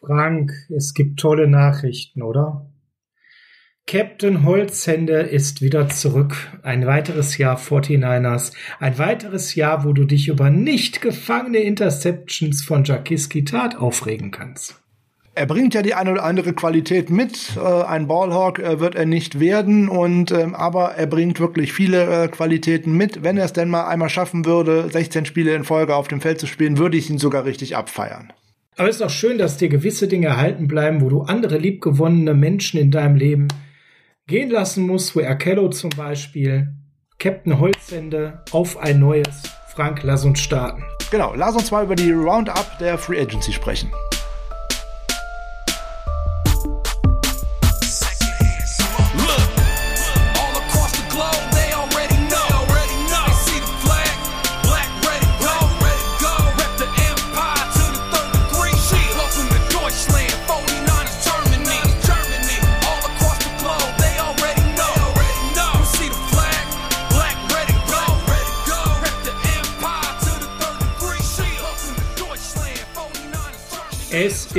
Frank, es gibt tolle Nachrichten, oder? Captain Holzhände ist wieder zurück. Ein weiteres Jahr 49ers. Ein weiteres Jahr, wo du dich über nicht gefangene Interceptions von Jakiski Tat aufregen kannst. Er bringt ja die eine oder andere Qualität mit. Äh, ein Ballhawk äh, wird er nicht werden, und ähm, aber er bringt wirklich viele äh, Qualitäten mit. Wenn er es denn mal einmal schaffen würde, 16 Spiele in Folge auf dem Feld zu spielen, würde ich ihn sogar richtig abfeiern. Aber es ist auch schön, dass dir gewisse Dinge erhalten bleiben, wo du andere liebgewonnene Menschen in deinem Leben gehen lassen musst, wo Erkello zum Beispiel, Captain Holzende auf ein neues. Frank, lass uns starten. Genau, lass uns mal über die Roundup der Free Agency sprechen.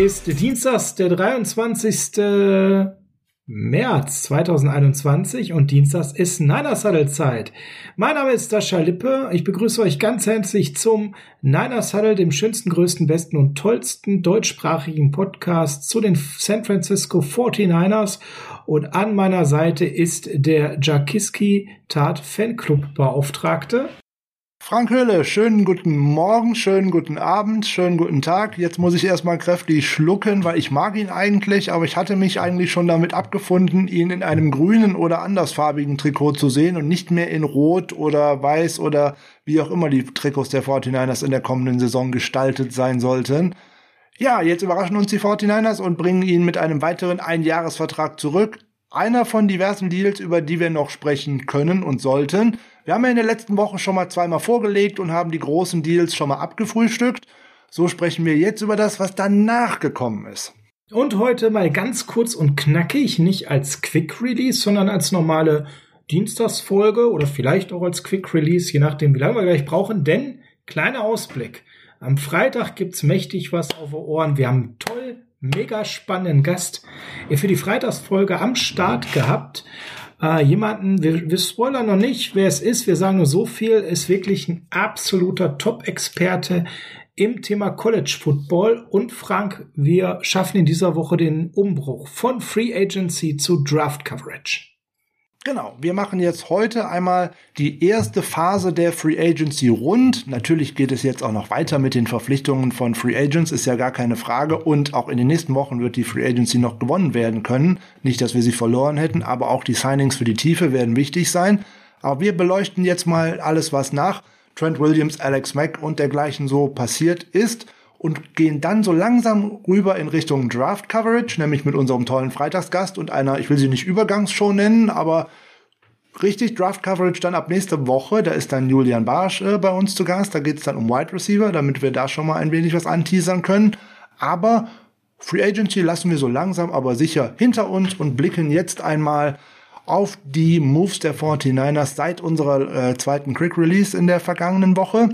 Ist Dienstags, der 23. März 2021 und Dienstags ist Niners Huddle Zeit. Mein Name ist Sascha Lippe. Ich begrüße euch ganz herzlich zum Niners Huddle, dem schönsten, größten, besten und tollsten deutschsprachigen Podcast zu den San Francisco 49ers. Und an meiner Seite ist der Jakiski Tat Fanclub Beauftragte. Frank Höhle, schönen guten Morgen, schönen guten Abend, schönen guten Tag. Jetzt muss ich erstmal kräftig schlucken, weil ich mag ihn eigentlich, aber ich hatte mich eigentlich schon damit abgefunden, ihn in einem grünen oder andersfarbigen Trikot zu sehen und nicht mehr in rot oder weiß oder wie auch immer die Trikots der 49ers in der kommenden Saison gestaltet sein sollten. Ja, jetzt überraschen uns die 49ers und bringen ihn mit einem weiteren Einjahresvertrag zurück. Einer von diversen Deals, über die wir noch sprechen können und sollten. Wir haben ja in der letzten Woche schon mal zweimal vorgelegt und haben die großen Deals schon mal abgefrühstückt. So sprechen wir jetzt über das, was danach gekommen ist. Und heute mal ganz kurz und knackig, nicht als Quick Release, sondern als normale Dienstagsfolge oder vielleicht auch als Quick Release, je nachdem, wie lange wir gleich brauchen. Denn, kleiner Ausblick. Am Freitag gibt's mächtig was auf Ohren. Wir haben toll, mega spannenden Gast für die Freitagsfolge am Start gehabt äh, jemanden, wir, wir spoilern noch nicht, wer es ist, wir sagen nur so viel, ist wirklich ein absoluter Top-Experte im Thema College Football. Und Frank, wir schaffen in dieser Woche den Umbruch von Free Agency zu Draft Coverage. Genau, wir machen jetzt heute einmal die erste Phase der Free Agency rund. Natürlich geht es jetzt auch noch weiter mit den Verpflichtungen von Free Agents, ist ja gar keine Frage. Und auch in den nächsten Wochen wird die Free Agency noch gewonnen werden können. Nicht, dass wir sie verloren hätten, aber auch die Signings für die Tiefe werden wichtig sein. Aber wir beleuchten jetzt mal alles, was nach Trent Williams, Alex Mack und dergleichen so passiert ist und gehen dann so langsam rüber in Richtung Draft Coverage, nämlich mit unserem tollen Freitagsgast und einer, ich will sie nicht Übergangsshow nennen, aber richtig Draft Coverage dann ab nächste Woche. Da ist dann Julian Barsch äh, bei uns zu Gast. Da geht es dann um Wide Receiver, damit wir da schon mal ein wenig was anteasern können. Aber Free Agency lassen wir so langsam aber sicher hinter uns und blicken jetzt einmal auf die Moves der 49ers seit unserer äh, zweiten Quick Release in der vergangenen Woche.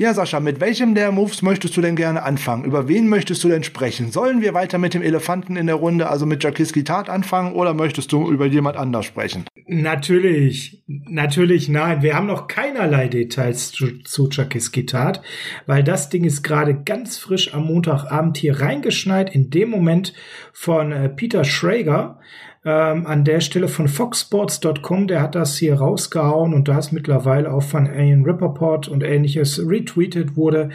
Ja, Sascha, mit welchem der Moves möchtest du denn gerne anfangen? Über wen möchtest du denn sprechen? Sollen wir weiter mit dem Elefanten in der Runde, also mit Jakiski Tat anfangen, oder möchtest du über jemand anders sprechen? Natürlich, natürlich nein. Wir haben noch keinerlei Details zu, zu Jakiski Tat, weil das Ding ist gerade ganz frisch am Montagabend hier reingeschneit, in dem Moment von äh, Peter Schrager ähm, an der Stelle von foxsports.com, der hat das hier rausgehauen und da es mittlerweile auch von Ian Rappaport und ähnliches retweetet wurde,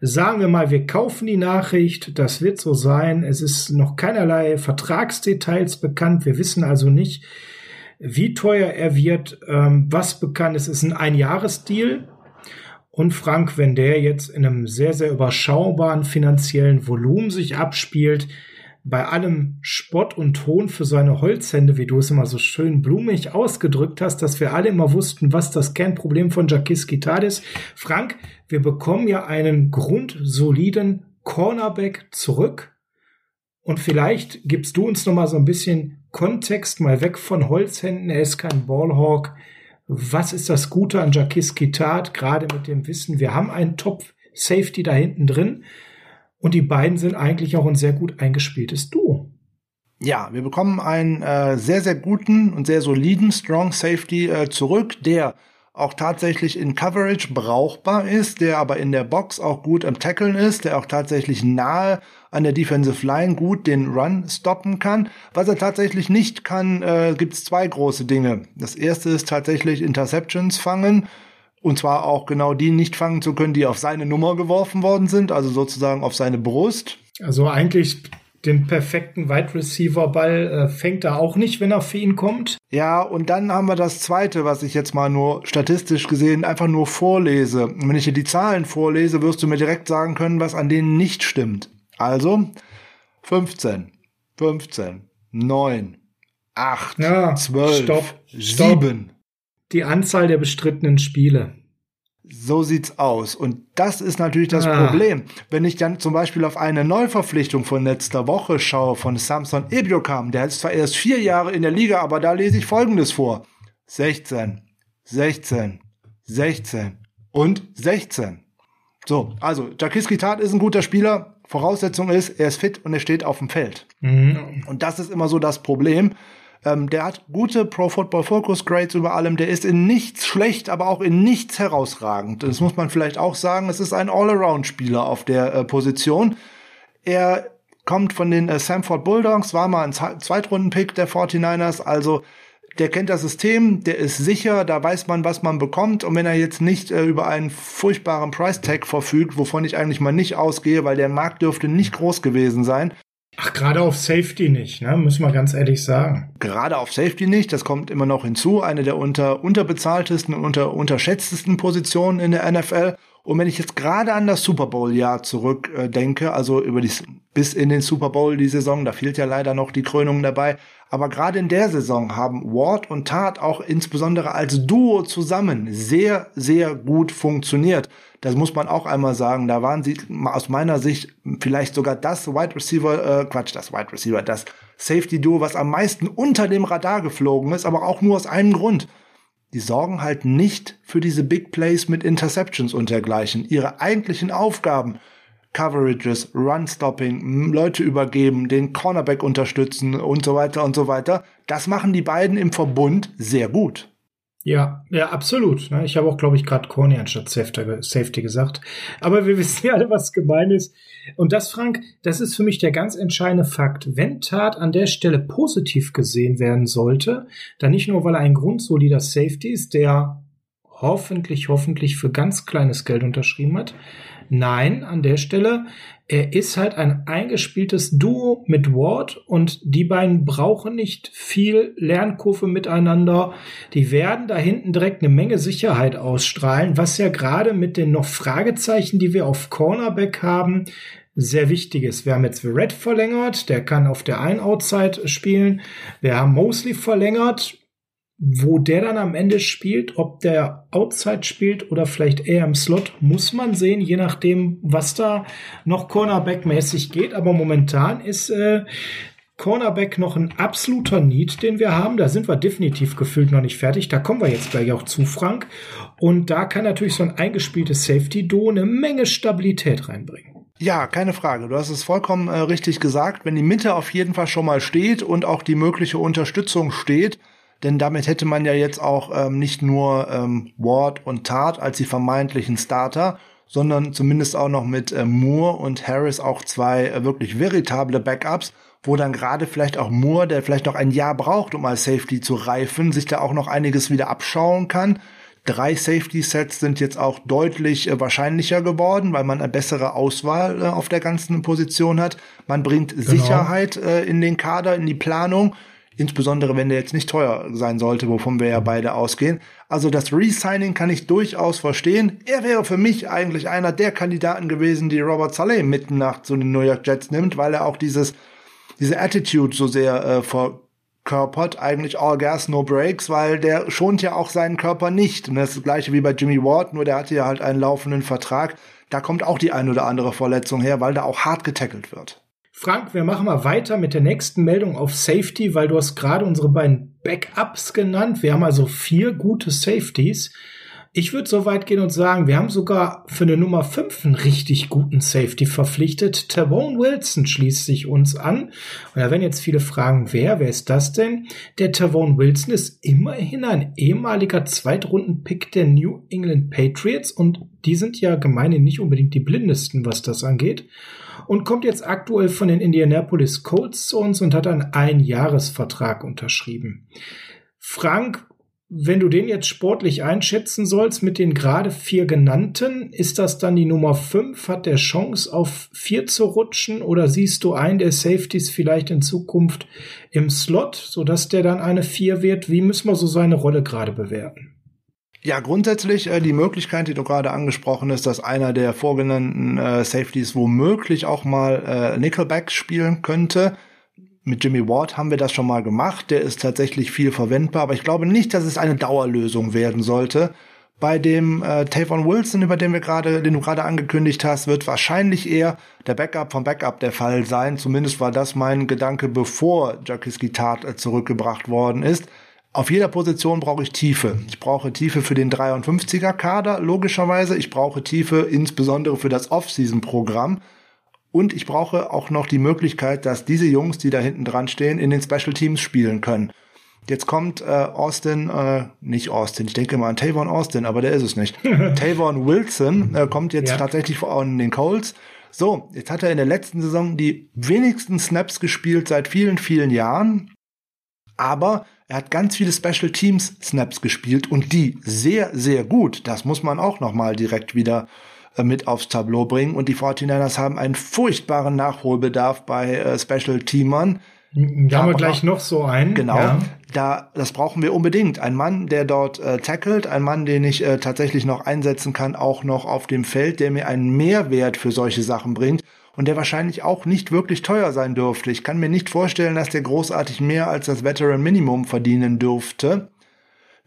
sagen wir mal, wir kaufen die Nachricht, das wird so sein. Es ist noch keinerlei Vertragsdetails bekannt. Wir wissen also nicht, wie teuer er wird. Ähm, was bekannt ist, ist ein Einjahresdeal. Und Frank, wenn der jetzt in einem sehr, sehr überschaubaren finanziellen Volumen sich abspielt, bei allem Spott und Ton für seine Holzhände, wie du es immer so schön blumig ausgedrückt hast, dass wir alle immer wussten, was das Kernproblem von Jacques Gittard ist. Frank, wir bekommen ja einen grundsoliden Cornerback zurück. Und vielleicht gibst du uns noch mal so ein bisschen Kontext, mal weg von Holzhänden. Er ist kein Ballhawk. Was ist das Gute an Jacques Gittard, gerade mit dem Wissen, wir haben einen Top Safety da hinten drin. Und die beiden sind eigentlich auch ein sehr gut eingespieltes Duo. Ja, wir bekommen einen äh, sehr, sehr guten und sehr soliden Strong Safety äh, zurück, der auch tatsächlich in Coverage brauchbar ist, der aber in der Box auch gut am Tackeln ist, der auch tatsächlich nahe an der Defensive Line gut den Run stoppen kann. Was er tatsächlich nicht kann, äh, gibt es zwei große Dinge. Das erste ist tatsächlich Interceptions fangen. Und zwar auch genau die nicht fangen zu können, die auf seine Nummer geworfen worden sind, also sozusagen auf seine Brust. Also eigentlich den perfekten Wide Receiver Ball äh, fängt er auch nicht, wenn er für ihn kommt. Ja, und dann haben wir das zweite, was ich jetzt mal nur statistisch gesehen einfach nur vorlese. Und wenn ich dir die Zahlen vorlese, wirst du mir direkt sagen können, was an denen nicht stimmt. Also 15, 15, 9, 8, ja, 12, stopp, 7. Die Anzahl der bestrittenen Spiele. So sieht's aus. Und das ist natürlich das ah. Problem. Wenn ich dann zum Beispiel auf eine Neuverpflichtung von letzter Woche schaue, von Samson Ebiokam, der ist zwar erst vier Jahre in der Liga, aber da lese ich Folgendes vor. 16, 16, 16 und 16. So, also Jakiski Tat ist ein guter Spieler. Voraussetzung ist, er ist fit und er steht auf dem Feld. Mhm. Und das ist immer so das Problem. Ähm, der hat gute Pro Football Focus Grades über allem. Der ist in nichts schlecht, aber auch in nichts herausragend. Das muss man vielleicht auch sagen. Es ist ein All-Around-Spieler auf der äh, Position. Er kommt von den äh, Samford Bulldogs, war mal ein Zweitrunden-Pick der 49ers. Also der kennt das System, der ist sicher, da weiß man, was man bekommt. Und wenn er jetzt nicht äh, über einen furchtbaren Price-Tag verfügt, wovon ich eigentlich mal nicht ausgehe, weil der Markt dürfte nicht groß gewesen sein, Ach, gerade auf Safety nicht, ne? Muss man ganz ehrlich sagen. Gerade auf Safety nicht, das kommt immer noch hinzu. Eine der unter, unterbezahltesten und unter, unterschätztesten Positionen in der NFL. Und wenn ich jetzt gerade an das Super Bowl-Jahr zurückdenke, äh, also über die, bis in den Super Bowl die Saison, da fehlt ja leider noch die Krönung dabei. Aber gerade in der Saison haben Ward und Tat auch insbesondere als Duo zusammen sehr, sehr gut funktioniert. Das muss man auch einmal sagen. Da waren sie aus meiner Sicht vielleicht sogar das Wide Receiver, äh, Quatsch, das Wide Receiver, das Safety Duo, was am meisten unter dem Radar geflogen ist, aber auch nur aus einem Grund die sorgen halt nicht für diese Big Plays mit Interceptions und dergleichen. Ihre eigentlichen Aufgaben, Coverages, Run-Stopping, Leute übergeben, den Cornerback unterstützen und so weiter und so weiter, das machen die beiden im Verbund sehr gut. Ja, ja, absolut. Ne? Ich habe auch, glaube ich, gerade Corny anstatt Safety gesagt. Aber wir wissen ja alle, was gemein ist. Und das, Frank, das ist für mich der ganz entscheidende Fakt. Wenn Tat an der Stelle positiv gesehen werden sollte, dann nicht nur, weil er ein grundsolider Safety ist, der hoffentlich, hoffentlich für ganz kleines Geld unterschrieben hat. Nein, an der Stelle, er ist halt ein eingespieltes Duo mit Ward und die beiden brauchen nicht viel Lernkurve miteinander. Die werden da hinten direkt eine Menge Sicherheit ausstrahlen, was ja gerade mit den noch Fragezeichen, die wir auf Cornerback haben, sehr wichtig ist. Wir haben jetzt Red verlängert, der kann auf der Ein-Outside spielen. Wir haben Mosley verlängert, wo der dann am Ende spielt, ob der Outside spielt oder vielleicht eher im Slot, muss man sehen, je nachdem, was da noch Cornerback-mäßig geht. Aber momentan ist äh, Cornerback noch ein absoluter Need, den wir haben. Da sind wir definitiv gefühlt noch nicht fertig. Da kommen wir jetzt gleich auch zu, Frank. Und da kann natürlich so ein eingespieltes Safety-Do eine Menge Stabilität reinbringen. Ja, keine Frage. Du hast es vollkommen äh, richtig gesagt. Wenn die Mitte auf jeden Fall schon mal steht und auch die mögliche Unterstützung steht, denn damit hätte man ja jetzt auch ähm, nicht nur ähm, Ward und Tart als die vermeintlichen Starter, sondern zumindest auch noch mit äh, Moore und Harris auch zwei äh, wirklich veritable Backups, wo dann gerade vielleicht auch Moore, der vielleicht noch ein Jahr braucht, um als Safety zu reifen, sich da auch noch einiges wieder abschauen kann. Drei Safety-Sets sind jetzt auch deutlich äh, wahrscheinlicher geworden, weil man eine bessere Auswahl äh, auf der ganzen Position hat. Man bringt genau. Sicherheit äh, in den Kader, in die Planung. Insbesondere wenn der jetzt nicht teuer sein sollte, wovon wir ja beide ausgehen. Also das Resigning kann ich durchaus verstehen. Er wäre für mich eigentlich einer der Kandidaten gewesen, die Robert Saleh mitten nach zu den New York Jets nimmt, weil er auch dieses, diese Attitude so sehr äh, verkörpert. Eigentlich all gas, no breaks, weil der schont ja auch seinen Körper nicht. Und das ist das gleiche wie bei Jimmy Ward, nur der hatte ja halt einen laufenden Vertrag. Da kommt auch die ein oder andere Verletzung her, weil da auch hart getackelt wird. Frank, wir machen mal weiter mit der nächsten Meldung auf Safety, weil du hast gerade unsere beiden Backups genannt. Wir haben also vier gute Safeties. Ich würde so weit gehen und sagen, wir haben sogar für eine Nummer 5 einen richtig guten Safety verpflichtet. Tavone Wilson schließt sich uns an. Und da werden jetzt viele fragen, wer, wer ist das denn? Der Tavone Wilson ist immerhin ein ehemaliger Zweitrunden-Pick der New England Patriots und die sind ja gemeinhin nicht unbedingt die blindesten, was das angeht. Und kommt jetzt aktuell von den Indianapolis Colts zu uns und hat einen Einjahresvertrag unterschrieben. Frank, wenn du den jetzt sportlich einschätzen sollst mit den gerade vier genannten, ist das dann die Nummer fünf? Hat der Chance auf vier zu rutschen oder siehst du einen der Safeties vielleicht in Zukunft im Slot, sodass der dann eine vier wird? Wie müssen wir so seine Rolle gerade bewerten? Ja, grundsätzlich äh, die Möglichkeit, die du gerade angesprochen hast, dass einer der vorgenannten äh, Safeties womöglich auch mal äh, Nickelback spielen könnte, mit Jimmy Ward haben wir das schon mal gemacht. Der ist tatsächlich viel verwendbar, aber ich glaube nicht, dass es eine Dauerlösung werden sollte. Bei dem äh, Tavon Wilson, über den wir gerade, den du gerade angekündigt hast, wird wahrscheinlich eher der Backup vom Backup der Fall sein. Zumindest war das mein Gedanke, bevor Jacques Gitat äh, zurückgebracht worden ist. Auf jeder Position brauche ich Tiefe. Ich brauche Tiefe für den 53er Kader, logischerweise. Ich brauche Tiefe insbesondere für das Off-Season-Programm. Und ich brauche auch noch die Möglichkeit, dass diese Jungs, die da hinten dran stehen, in den Special Teams spielen können. Jetzt kommt äh, Austin, äh, nicht Austin, ich denke mal an Tavon Austin, aber der ist es nicht. Tavon Wilson äh, kommt jetzt ja. tatsächlich von den Colts. So, jetzt hat er in der letzten Saison die wenigsten Snaps gespielt seit vielen, vielen Jahren. Aber er hat ganz viele Special Teams Snaps gespielt und die sehr, sehr gut. Das muss man auch nochmal direkt wieder äh, mit aufs Tableau bringen. Und die 49ers haben einen furchtbaren Nachholbedarf bei äh, Special Teamern. Da haben wir gleich noch so einen. Genau. Ja. Da, das brauchen wir unbedingt. Ein Mann, der dort äh, tackelt, ein Mann, den ich äh, tatsächlich noch einsetzen kann, auch noch auf dem Feld, der mir einen Mehrwert für solche Sachen bringt und der wahrscheinlich auch nicht wirklich teuer sein dürfte. Ich kann mir nicht vorstellen, dass der großartig mehr als das Veteran Minimum verdienen dürfte.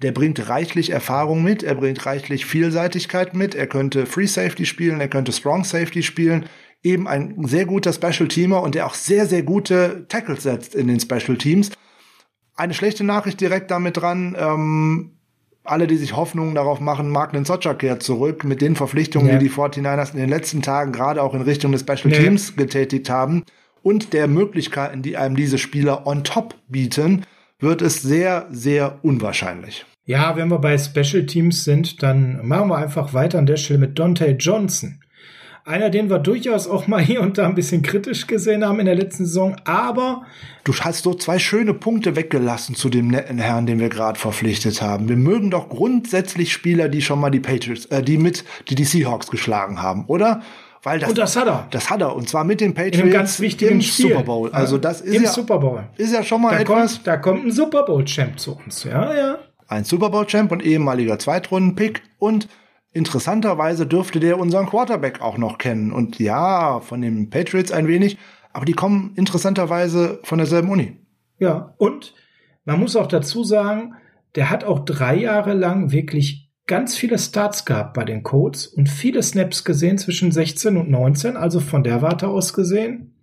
Der bringt reichlich Erfahrung mit, er bringt reichlich Vielseitigkeit mit, er könnte Free Safety spielen, er könnte Strong Safety spielen, eben ein sehr guter Special Teamer und der auch sehr, sehr gute Tackles setzt in den Special Teams. Eine schlechte Nachricht direkt damit dran, ähm, alle, die sich Hoffnungen darauf machen, Mark Socha kehrt zurück mit den Verpflichtungen, ja. die die 49ers in den letzten Tagen gerade auch in Richtung des Special ja. Teams getätigt haben und der Möglichkeiten, die einem diese Spieler on top bieten, wird es sehr, sehr unwahrscheinlich. Ja, wenn wir bei Special Teams sind, dann machen wir einfach weiter an der Stelle mit Dante Johnson. Einer, den wir durchaus auch mal hier und da ein bisschen kritisch gesehen haben in der letzten Saison, aber. Du hast so zwei schöne Punkte weggelassen zu dem netten Herrn, den wir gerade verpflichtet haben. Wir mögen doch grundsätzlich Spieler, die schon mal die Patriots, äh, die mit, die die Seahawks geschlagen haben, oder? Weil das, und das hat er. Das hat er. Und zwar mit den Patriots in einem ganz wichtigen im Spiel. Super Bowl. Also das ist Im ja, Super Bowl. Ist ja schon mal da etwas. Kommt, da kommt ein Super Bowl Champ zu uns. Ja, ja ein Super Bowl Champ und ehemaliger Zweitrunden-Pick und interessanterweise dürfte der unseren Quarterback auch noch kennen und ja, von den Patriots ein wenig, aber die kommen interessanterweise von derselben Uni. Ja, und man muss auch dazu sagen, der hat auch drei Jahre lang wirklich ganz viele Starts gehabt bei den Colts und viele Snaps gesehen zwischen 16 und 19, also von der Warte aus gesehen.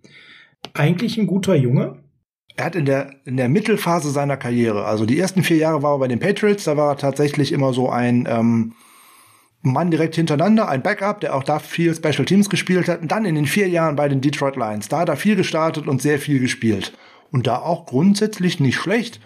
Eigentlich ein guter Junge er hat in der, in der Mittelphase seiner Karriere, also die ersten vier Jahre war er bei den Patriots, da war er tatsächlich immer so ein ähm, Mann direkt hintereinander, ein Backup, der auch da viel Special Teams gespielt hat. Und dann in den vier Jahren bei den Detroit Lions, da hat er viel gestartet und sehr viel gespielt. Und da auch grundsätzlich nicht schlecht.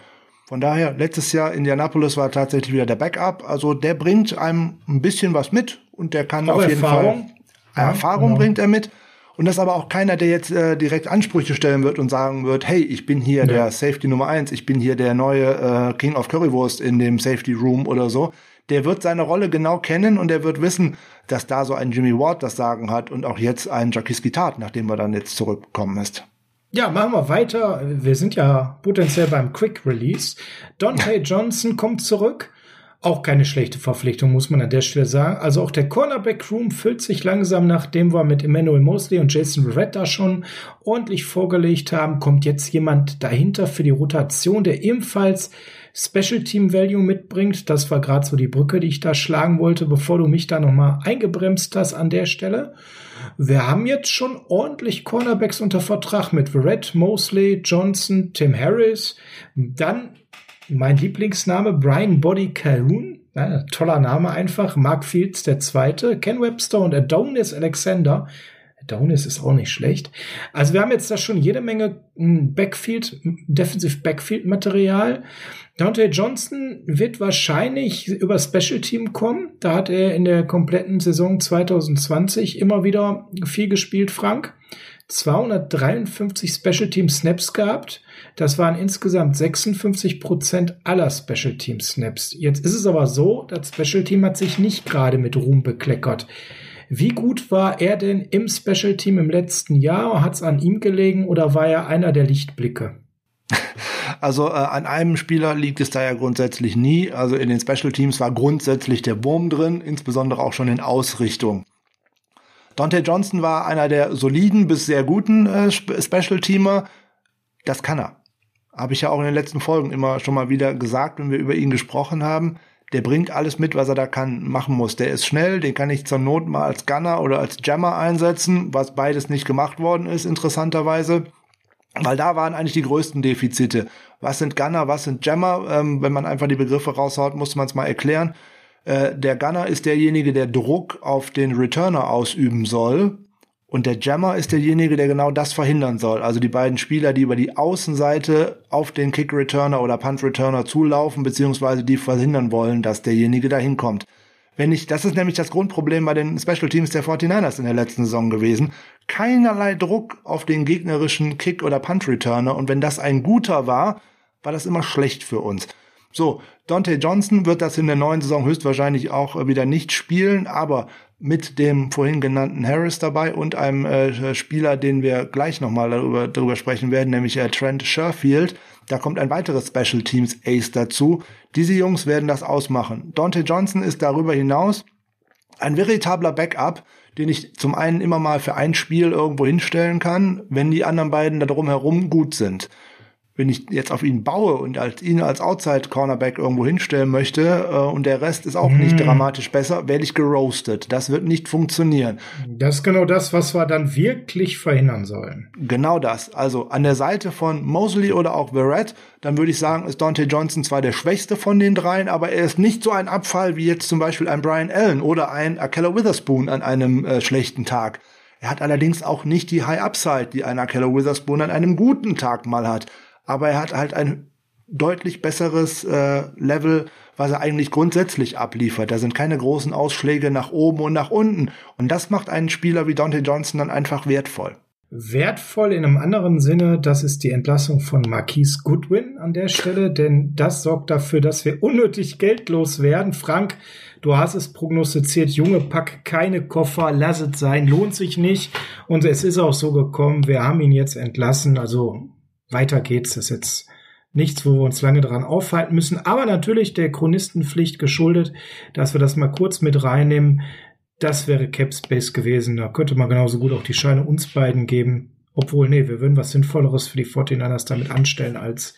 Von daher, letztes Jahr Indianapolis war tatsächlich wieder der Backup. Also der bringt einem ein bisschen was mit und der kann auf jeden Erfahrung. Fall Erfahrung ja. bringt er mit. Und das ist aber auch keiner, der jetzt äh, direkt Ansprüche stellen wird und sagen wird, hey, ich bin hier ja. der Safety Nummer eins, ich bin hier der neue äh, King of Currywurst in dem Safety Room oder so. Der wird seine Rolle genau kennen und er wird wissen, dass da so ein Jimmy Ward das Sagen hat und auch jetzt ein Jaquiski Tat, nachdem er dann jetzt zurückgekommen ist. Ja, machen wir weiter. Wir sind ja potenziell beim Quick Release. Dante Johnson kommt zurück. Auch keine schlechte Verpflichtung, muss man an der Stelle sagen. Also auch der Cornerback-Room füllt sich langsam, nachdem wir mit Emmanuel Mosley und Jason Verrett da schon ordentlich vorgelegt haben, kommt jetzt jemand dahinter für die Rotation, der ebenfalls Special Team Value mitbringt. Das war gerade so die Brücke, die ich da schlagen wollte, bevor du mich da nochmal eingebremst hast an der Stelle. Wir haben jetzt schon ordentlich Cornerbacks unter Vertrag mit Verrett, Mosley, Johnson, Tim Harris. Dann mein Lieblingsname, Brian Body Calhoun. Ja, toller Name einfach. Mark Fields der Zweite, Ken Webster und Adonis Alexander. Adonis ist auch nicht schlecht. Also wir haben jetzt da schon jede Menge hm, Backfield, Defensive Backfield Material. Dante Johnson wird wahrscheinlich über Special Team kommen. Da hat er in der kompletten Saison 2020 immer wieder viel gespielt, Frank. 253 Special Team Snaps gehabt. Das waren insgesamt 56 Prozent aller Special Team Snaps. Jetzt ist es aber so, das Special Team hat sich nicht gerade mit Ruhm bekleckert. Wie gut war er denn im Special Team im letzten Jahr? Hat es an ihm gelegen oder war er einer der Lichtblicke? Also äh, an einem Spieler liegt es da ja grundsätzlich nie. Also in den Special Teams war grundsätzlich der Wurm drin, insbesondere auch schon in Ausrichtung. Dante Johnson war einer der soliden bis sehr guten äh, Special Teamer. Das kann er. Habe ich ja auch in den letzten Folgen immer schon mal wieder gesagt, wenn wir über ihn gesprochen haben. Der bringt alles mit, was er da kann, machen muss. Der ist schnell, den kann ich zur Not mal als Gunner oder als Jammer einsetzen, was beides nicht gemacht worden ist, interessanterweise. Weil da waren eigentlich die größten Defizite. Was sind Gunner, was sind Jammer? Ähm, wenn man einfach die Begriffe raushaut, muss man es mal erklären. Äh, der Gunner ist derjenige, der Druck auf den Returner ausüben soll. Und der Jammer ist derjenige, der genau das verhindern soll. Also die beiden Spieler, die über die Außenseite auf den Kick-Returner oder Punt-Returner zulaufen, beziehungsweise die verhindern wollen, dass derjenige da hinkommt. Wenn ich, das ist nämlich das Grundproblem bei den Special Teams der 49ers in der letzten Saison gewesen. Keinerlei Druck auf den gegnerischen Kick- oder Punt-Returner. Und wenn das ein guter war, war das immer schlecht für uns. So, Dante Johnson wird das in der neuen Saison höchstwahrscheinlich auch wieder nicht spielen, aber mit dem vorhin genannten Harris dabei und einem äh, Spieler, den wir gleich nochmal darüber, darüber sprechen werden, nämlich äh, Trent Sherfield. Da kommt ein weiteres Special Teams Ace dazu. Diese Jungs werden das ausmachen. Dante Johnson ist darüber hinaus ein veritabler Backup, den ich zum einen immer mal für ein Spiel irgendwo hinstellen kann, wenn die anderen beiden da drumherum gut sind wenn ich jetzt auf ihn baue und als ihn als Outside Cornerback irgendwo hinstellen möchte äh, und der Rest ist auch mm. nicht dramatisch besser, werde ich geroastet. Das wird nicht funktionieren. Das ist genau das, was wir dann wirklich verhindern sollen. Genau das. Also an der Seite von Mosley oder auch Verrett, dann würde ich sagen, ist Dante Johnson zwar der schwächste von den dreien, aber er ist nicht so ein Abfall wie jetzt zum Beispiel ein Brian Allen oder ein Akella Witherspoon an einem äh, schlechten Tag. Er hat allerdings auch nicht die High Upside, die ein Akella Witherspoon an einem guten Tag mal hat aber er hat halt ein deutlich besseres äh, Level, was er eigentlich grundsätzlich abliefert. Da sind keine großen Ausschläge nach oben und nach unten. Und das macht einen Spieler wie Dante Johnson dann einfach wertvoll. Wertvoll in einem anderen Sinne, das ist die Entlassung von Marquise Goodwin an der Stelle, denn das sorgt dafür, dass wir unnötig geldlos werden. Frank, du hast es prognostiziert, Junge, pack keine Koffer, lass es sein, lohnt sich nicht. Und es ist auch so gekommen, wir haben ihn jetzt entlassen, also weiter geht's. Das ist jetzt nichts, wo wir uns lange dran aufhalten müssen. Aber natürlich der Chronistenpflicht geschuldet, dass wir das mal kurz mit reinnehmen. Das wäre Capspace gewesen. Da könnte man genauso gut auch die Scheine uns beiden geben. Obwohl, nee, wir würden was Sinnvolleres für die 49ers damit anstellen als,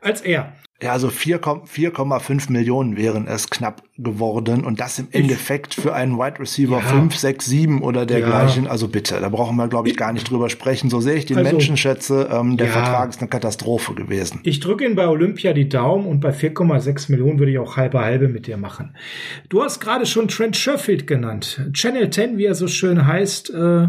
als er. Ja, also 4,5 Millionen wären es knapp geworden und das im Endeffekt für einen Wide Receiver ja. 5, 6, 7 oder dergleichen. Ja. Also bitte, da brauchen wir, glaube ich, gar nicht drüber sprechen. So sehr ich den also, Menschen schätze, ähm, der ja. Vertrag ist eine Katastrophe gewesen. Ich drücke Ihnen bei Olympia die Daumen und bei 4,6 Millionen würde ich auch halbe halbe mit dir machen. Du hast gerade schon Trent Sherfield genannt. Channel 10, wie er so schön heißt, äh,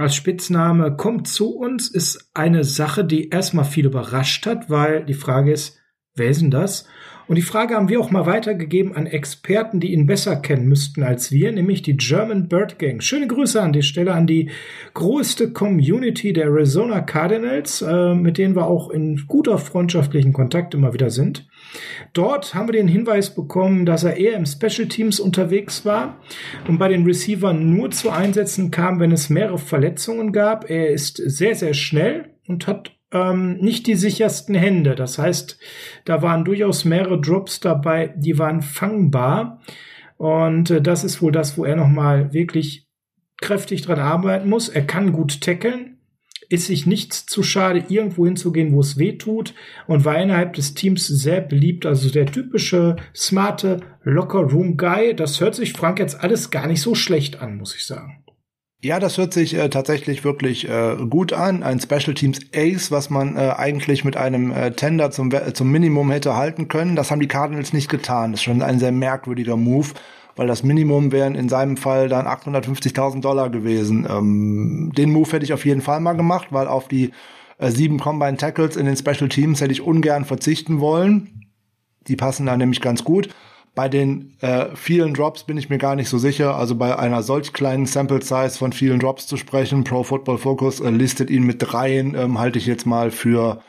als Spitzname, kommt zu uns, ist eine Sache, die erstmal viel überrascht hat, weil die Frage ist, Wer ist denn das? Und die Frage haben wir auch mal weitergegeben an Experten, die ihn besser kennen müssten als wir, nämlich die German Bird Gang. Schöne Grüße an die Stelle an die größte Community der Arizona Cardinals, äh, mit denen wir auch in guter freundschaftlichen Kontakt immer wieder sind. Dort haben wir den Hinweis bekommen, dass er eher im Special Teams unterwegs war und bei den Receivern nur zu Einsätzen kam, wenn es mehrere Verletzungen gab. Er ist sehr, sehr schnell und hat ähm, nicht die sichersten Hände. Das heißt, da waren durchaus mehrere Drops dabei, die waren fangbar. Und äh, das ist wohl das, wo er nochmal wirklich kräftig dran arbeiten muss. Er kann gut tackeln, ist sich nicht zu schade, irgendwo hinzugehen, wo es weh tut und war innerhalb des Teams sehr beliebt. Also der typische smarte Locker Room Guy. Das hört sich Frank jetzt alles gar nicht so schlecht an, muss ich sagen. Ja, das hört sich äh, tatsächlich wirklich äh, gut an. Ein Special Teams Ace, was man äh, eigentlich mit einem äh, Tender zum, zum Minimum hätte halten können. Das haben die Cardinals nicht getan. Das ist schon ein sehr merkwürdiger Move, weil das Minimum wären in seinem Fall dann 850.000 Dollar gewesen. Ähm, den Move hätte ich auf jeden Fall mal gemacht, weil auf die äh, sieben Combine Tackles in den Special Teams hätte ich ungern verzichten wollen. Die passen da nämlich ganz gut. Bei den äh, vielen Drops bin ich mir gar nicht so sicher. Also bei einer solch kleinen Sample Size von vielen Drops zu sprechen, Pro Football Focus äh, listet ihn mit dreien, ähm, halte ich jetzt mal für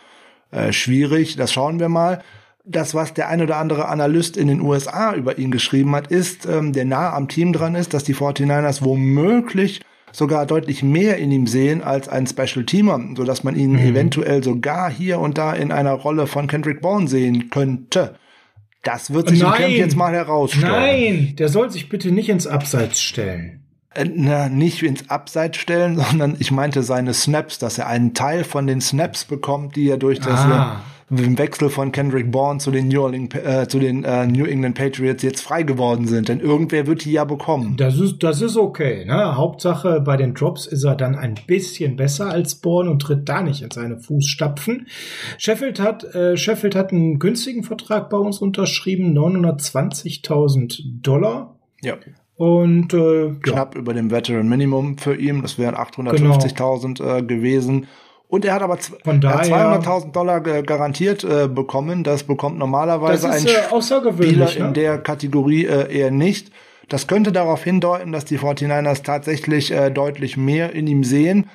äh, schwierig. Das schauen wir mal. Das, was der ein oder andere Analyst in den USA über ihn geschrieben hat, ist, ähm, der nah am Team dran ist, dass die 49ers womöglich sogar deutlich mehr in ihm sehen als ein Special Teamer, so dass man ihn mhm. eventuell sogar hier und da in einer Rolle von Kendrick Bourne sehen könnte. Das wird sich Nein. jetzt mal herausstellen. Nein, der soll sich bitte nicht ins Abseits stellen. Äh, na, nicht ins Abseits stellen, sondern ich meinte seine Snaps, dass er einen Teil von den Snaps bekommt, die er durch das ah im Wechsel von Kendrick Bourne zu den New, Orleans, äh, zu den äh, New England Patriots jetzt frei geworden sind. Denn irgendwer wird die ja bekommen. Das ist, das ist okay. Ne? Hauptsache bei den Drops ist er dann ein bisschen besser als Bourne und tritt da nicht in seine Fußstapfen. Sheffield hat, äh, Sheffield hat einen günstigen Vertrag bei uns unterschrieben, 920.000 Dollar. Ja. Und äh, knapp ja. über dem Veteran Minimum für ihn. Das wären 850.000 genau. äh, gewesen. Und er hat aber 200.000 Dollar garantiert äh, bekommen. Das bekommt normalerweise das ist, ein äh, Spieler ne? in der Kategorie äh, eher nicht. Das könnte darauf hindeuten, dass die 49ers tatsächlich äh, deutlich mehr in ihm sehen.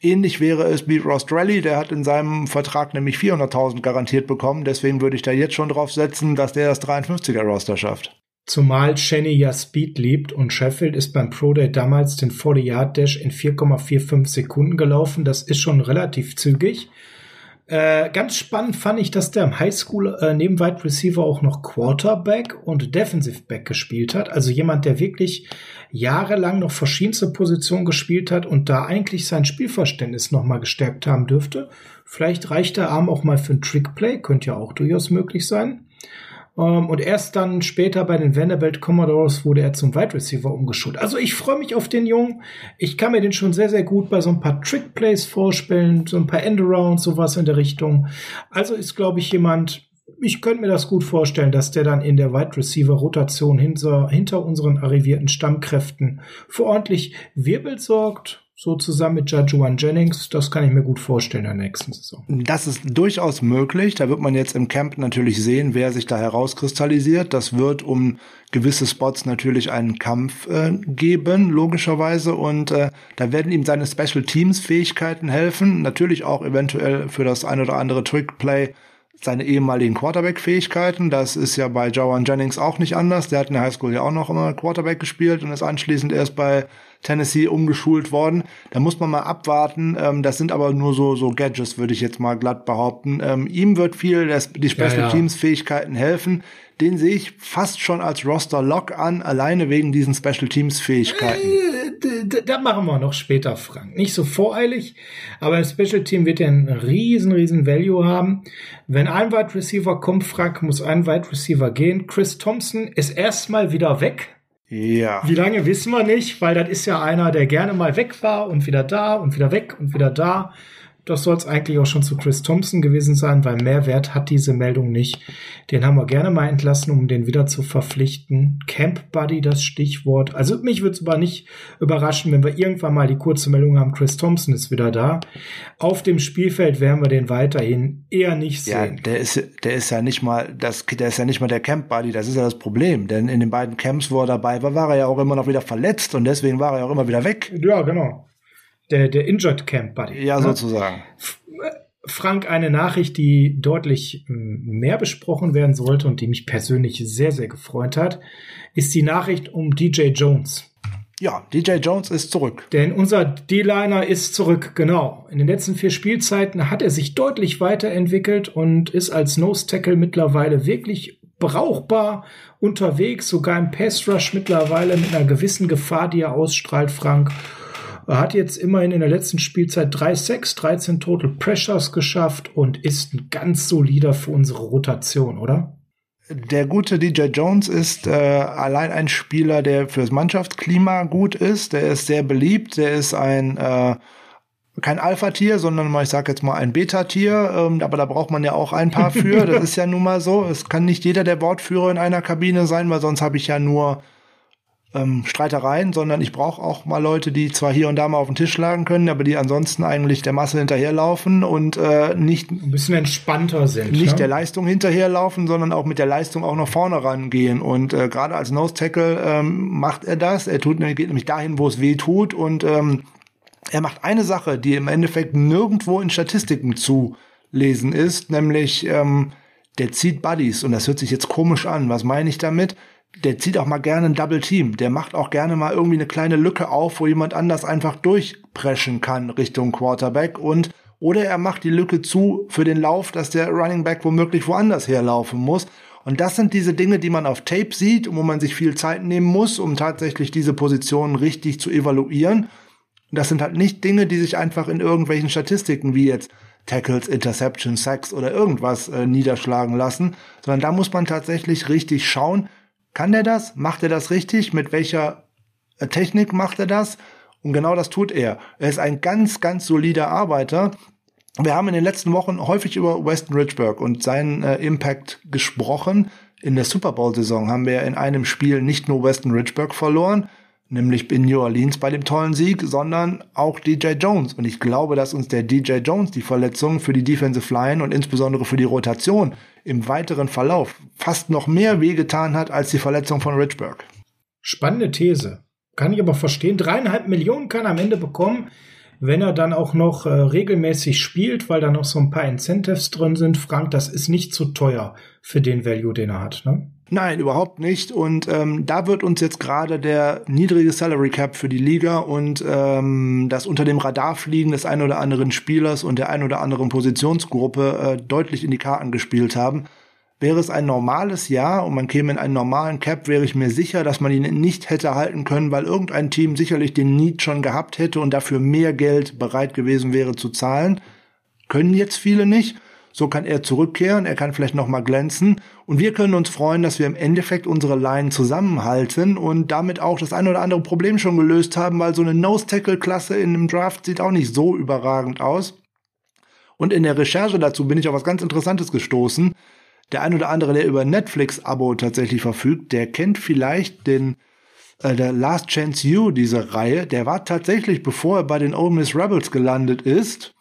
Ähnlich wäre es wie Ross Rally, der hat in seinem Vertrag nämlich 400.000 garantiert bekommen. Deswegen würde ich da jetzt schon drauf setzen, dass der das 53er Roster schafft. Zumal Cheney ja Speed liebt und Sheffield ist beim Pro Day damals den 40-Yard-Dash in 4,45 Sekunden gelaufen. Das ist schon relativ zügig. Äh, ganz spannend fand ich, dass der im Highschool äh, neben Wide Receiver auch noch Quarterback und Defensive Back gespielt hat. Also jemand, der wirklich jahrelang noch verschiedenste Positionen gespielt hat und da eigentlich sein Spielverständnis nochmal gestärkt haben dürfte. Vielleicht reicht der Arm auch mal für ein Trickplay, könnte ja auch durchaus möglich sein. Um, ähm, und erst dann später bei den Vanderbilt Commodores wurde er zum Wide Receiver umgeschult. Also ich freue mich auf den Jungen. Ich kann mir den schon sehr, sehr gut bei so ein paar Trick Plays vorstellen, so ein paar Endarounds, sowas in der Richtung. Also ist, glaube ich, jemand, ich könnte mir das gut vorstellen, dass der dann in der Wide Receiver Rotation hinter, hinter unseren arrivierten Stammkräften für ordentlich Wirbel sorgt so zusammen mit Jajuan Jennings, das kann ich mir gut vorstellen in der nächsten Saison. Das ist durchaus möglich. Da wird man jetzt im Camp natürlich sehen, wer sich da herauskristallisiert. Das wird um gewisse Spots natürlich einen Kampf äh, geben, logischerweise. Und äh, da werden ihm seine Special Teams Fähigkeiten helfen. Natürlich auch eventuell für das ein oder andere Trickplay seine ehemaligen Quarterback-Fähigkeiten. Das ist ja bei Jawan Jennings auch nicht anders. Der hat in der Highschool ja auch noch immer Quarterback gespielt und ist anschließend erst bei Tennessee umgeschult worden. Da muss man mal abwarten. Ähm, das sind aber nur so, so Gadgets, würde ich jetzt mal glatt behaupten. Ähm, ihm wird viel das, die Special ja, ja. Teams Fähigkeiten helfen. Den sehe ich fast schon als Roster-Lock an, alleine wegen diesen Special Teams Fähigkeiten. Äh, da machen wir noch später, Frank. Nicht so voreilig, aber ein Special Team wird ja einen riesen, riesen Value haben. Wenn ein Wide Receiver kommt, Frank, muss ein Wide Receiver gehen. Chris Thompson ist erstmal wieder weg. Ja. Wie lange wissen wir nicht, weil das ist ja einer, der gerne mal weg war und wieder da und wieder weg und wieder da. Das soll es eigentlich auch schon zu Chris Thompson gewesen sein, weil Mehrwert hat diese Meldung nicht. Den haben wir gerne mal entlassen, um den wieder zu verpflichten. Camp Buddy, das Stichwort. Also mich würde es aber nicht überraschen, wenn wir irgendwann mal die kurze Meldung haben, Chris Thompson ist wieder da. Auf dem Spielfeld werden wir den weiterhin eher nicht sehen. Ja, der ist, der ist ja nicht mal, das, der ist ja nicht mal der Camp Buddy, das ist ja das Problem. Denn in den beiden Camps, wo er dabei war, war er ja auch immer noch wieder verletzt und deswegen war er ja auch immer wieder weg. Ja, genau der, der Injured Camp Buddy. Ja, ne? sozusagen. Frank, eine Nachricht, die deutlich hm, mehr besprochen werden sollte und die mich persönlich sehr, sehr gefreut hat, ist die Nachricht um DJ Jones. Ja, DJ Jones ist zurück. Denn unser D-Liner ist zurück, genau. In den letzten vier Spielzeiten hat er sich deutlich weiterentwickelt und ist als Nose Tackle mittlerweile wirklich brauchbar unterwegs, sogar im Pass Rush mittlerweile mit einer gewissen Gefahr, die er ausstrahlt, Frank. Er hat jetzt immerhin in der letzten Spielzeit 3 6, 13 Total Pressures geschafft und ist ein ganz solider für unsere Rotation, oder? der gute DJ Jones ist äh, allein ein Spieler, der fürs Mannschaftsklima gut ist. Der ist sehr beliebt. Der ist ein äh, kein Alpha-Tier, sondern mal, ich sag jetzt mal ein Beta-Tier. Ähm, aber da braucht man ja auch ein paar für. Das ist ja nun mal so. Es kann nicht jeder der Wortführer in einer Kabine sein, weil sonst habe ich ja nur ähm, Streitereien, sondern ich brauche auch mal Leute, die zwar hier und da mal auf den Tisch schlagen können, aber die ansonsten eigentlich der Masse hinterherlaufen und äh, nicht ein bisschen entspannter sind. Nicht ne? der Leistung hinterherlaufen, sondern auch mit der Leistung auch nach vorne rangehen. Und äh, gerade als Nose Tackle ähm, macht er das. Er tut geht nämlich dahin, wo es weh tut und ähm, er macht eine Sache, die im Endeffekt nirgendwo in Statistiken zu lesen ist, nämlich ähm, der zieht Buddies und das hört sich jetzt komisch an. Was meine ich damit? Der zieht auch mal gerne ein Double Team. Der macht auch gerne mal irgendwie eine kleine Lücke auf, wo jemand anders einfach durchpreschen kann Richtung Quarterback und oder er macht die Lücke zu für den Lauf, dass der Running Back womöglich woanders herlaufen muss. Und das sind diese Dinge, die man auf Tape sieht wo man sich viel Zeit nehmen muss, um tatsächlich diese Positionen richtig zu evaluieren. Und das sind halt nicht Dinge, die sich einfach in irgendwelchen Statistiken wie jetzt Tackles, Interception, Sacks oder irgendwas äh, niederschlagen lassen, sondern da muss man tatsächlich richtig schauen, kann der das? Macht er das richtig? Mit welcher äh, Technik macht er das? Und genau das tut er. Er ist ein ganz, ganz solider Arbeiter. Wir haben in den letzten Wochen häufig über Weston Richburg und seinen äh, Impact gesprochen. In der Super Bowl-Saison haben wir in einem Spiel nicht nur Weston Richburg verloren, nämlich in New Orleans bei dem tollen Sieg, sondern auch DJ Jones. Und ich glaube, dass uns der DJ Jones die Verletzung für die Defensive Line und insbesondere für die Rotation im weiteren Verlauf fast noch mehr wehgetan hat als die Verletzung von Richburg. Spannende These. Kann ich aber verstehen. Dreieinhalb Millionen kann er am Ende bekommen, wenn er dann auch noch äh, regelmäßig spielt, weil da noch so ein paar Incentives drin sind. Frank, das ist nicht zu teuer für den Value, den er hat. Ne? Nein, überhaupt nicht. Und ähm, da wird uns jetzt gerade der niedrige Salary Cap für die Liga und ähm, das unter dem Radar fliegen des ein oder anderen Spielers und der ein oder anderen Positionsgruppe äh, deutlich in die Karten gespielt haben. Wäre es ein normales Jahr und man käme in einen normalen Cap, wäre ich mir sicher, dass man ihn nicht hätte halten können, weil irgendein Team sicherlich den Need schon gehabt hätte und dafür mehr Geld bereit gewesen wäre zu zahlen. Können jetzt viele nicht. So kann er zurückkehren, er kann vielleicht noch mal glänzen und wir können uns freuen, dass wir im Endeffekt unsere Line zusammenhalten und damit auch das ein oder andere Problem schon gelöst haben, weil so eine Nose-Tackle-Klasse in einem Draft sieht auch nicht so überragend aus. Und in der Recherche dazu bin ich auf was ganz Interessantes gestoßen. Der ein oder andere, der über Netflix-Abo tatsächlich verfügt, der kennt vielleicht den äh, der Last Chance You, diese Reihe. Der war tatsächlich, bevor er bei den Ole Miss Rebels gelandet ist,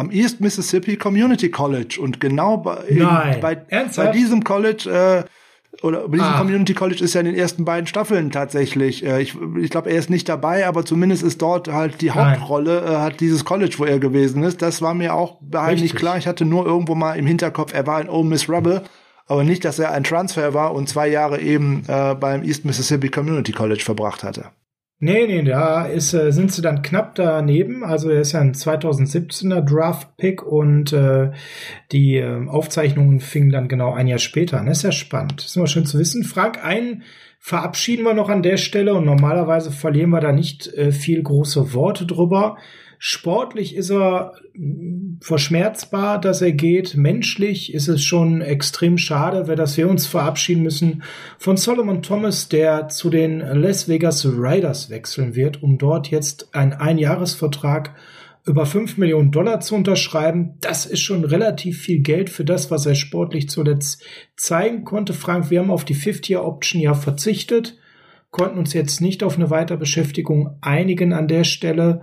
am East Mississippi Community College und genau bei, in, bei, bei, diesem College äh, oder bei diesem ah. Community College ist ja in den ersten beiden Staffeln tatsächlich. Äh, ich ich glaube, er ist nicht dabei, aber zumindest ist dort halt die Hauptrolle, äh, hat dieses College, wo er gewesen ist. Das war mir auch nicht klar. Ich hatte nur irgendwo mal im Hinterkopf, er war ein Ole Miss Rebel, aber nicht, dass er ein Transfer war und zwei Jahre eben äh, beim East Mississippi Community College verbracht hatte. Nee, nee, da ist, äh, sind sie dann knapp daneben. Also er ist ja ein 2017er Draft-Pick und äh, die äh, Aufzeichnungen fingen dann genau ein Jahr später an. Das ist ja spannend. Das ist immer schön zu wissen. Frank, einen verabschieden wir noch an der Stelle und normalerweise verlieren wir da nicht äh, viel große Worte drüber. Sportlich ist er verschmerzbar, dass er geht. Menschlich ist es schon extrem schade, dass wir uns verabschieden müssen von Solomon Thomas, der zu den Las Vegas Raiders wechseln wird, um dort jetzt einen Einjahresvertrag über 5 Millionen Dollar zu unterschreiben. Das ist schon relativ viel Geld für das, was er sportlich zuletzt zeigen konnte. Frank, wir haben auf die 50-Year-Option ja verzichtet, konnten uns jetzt nicht auf eine Weiterbeschäftigung einigen an der Stelle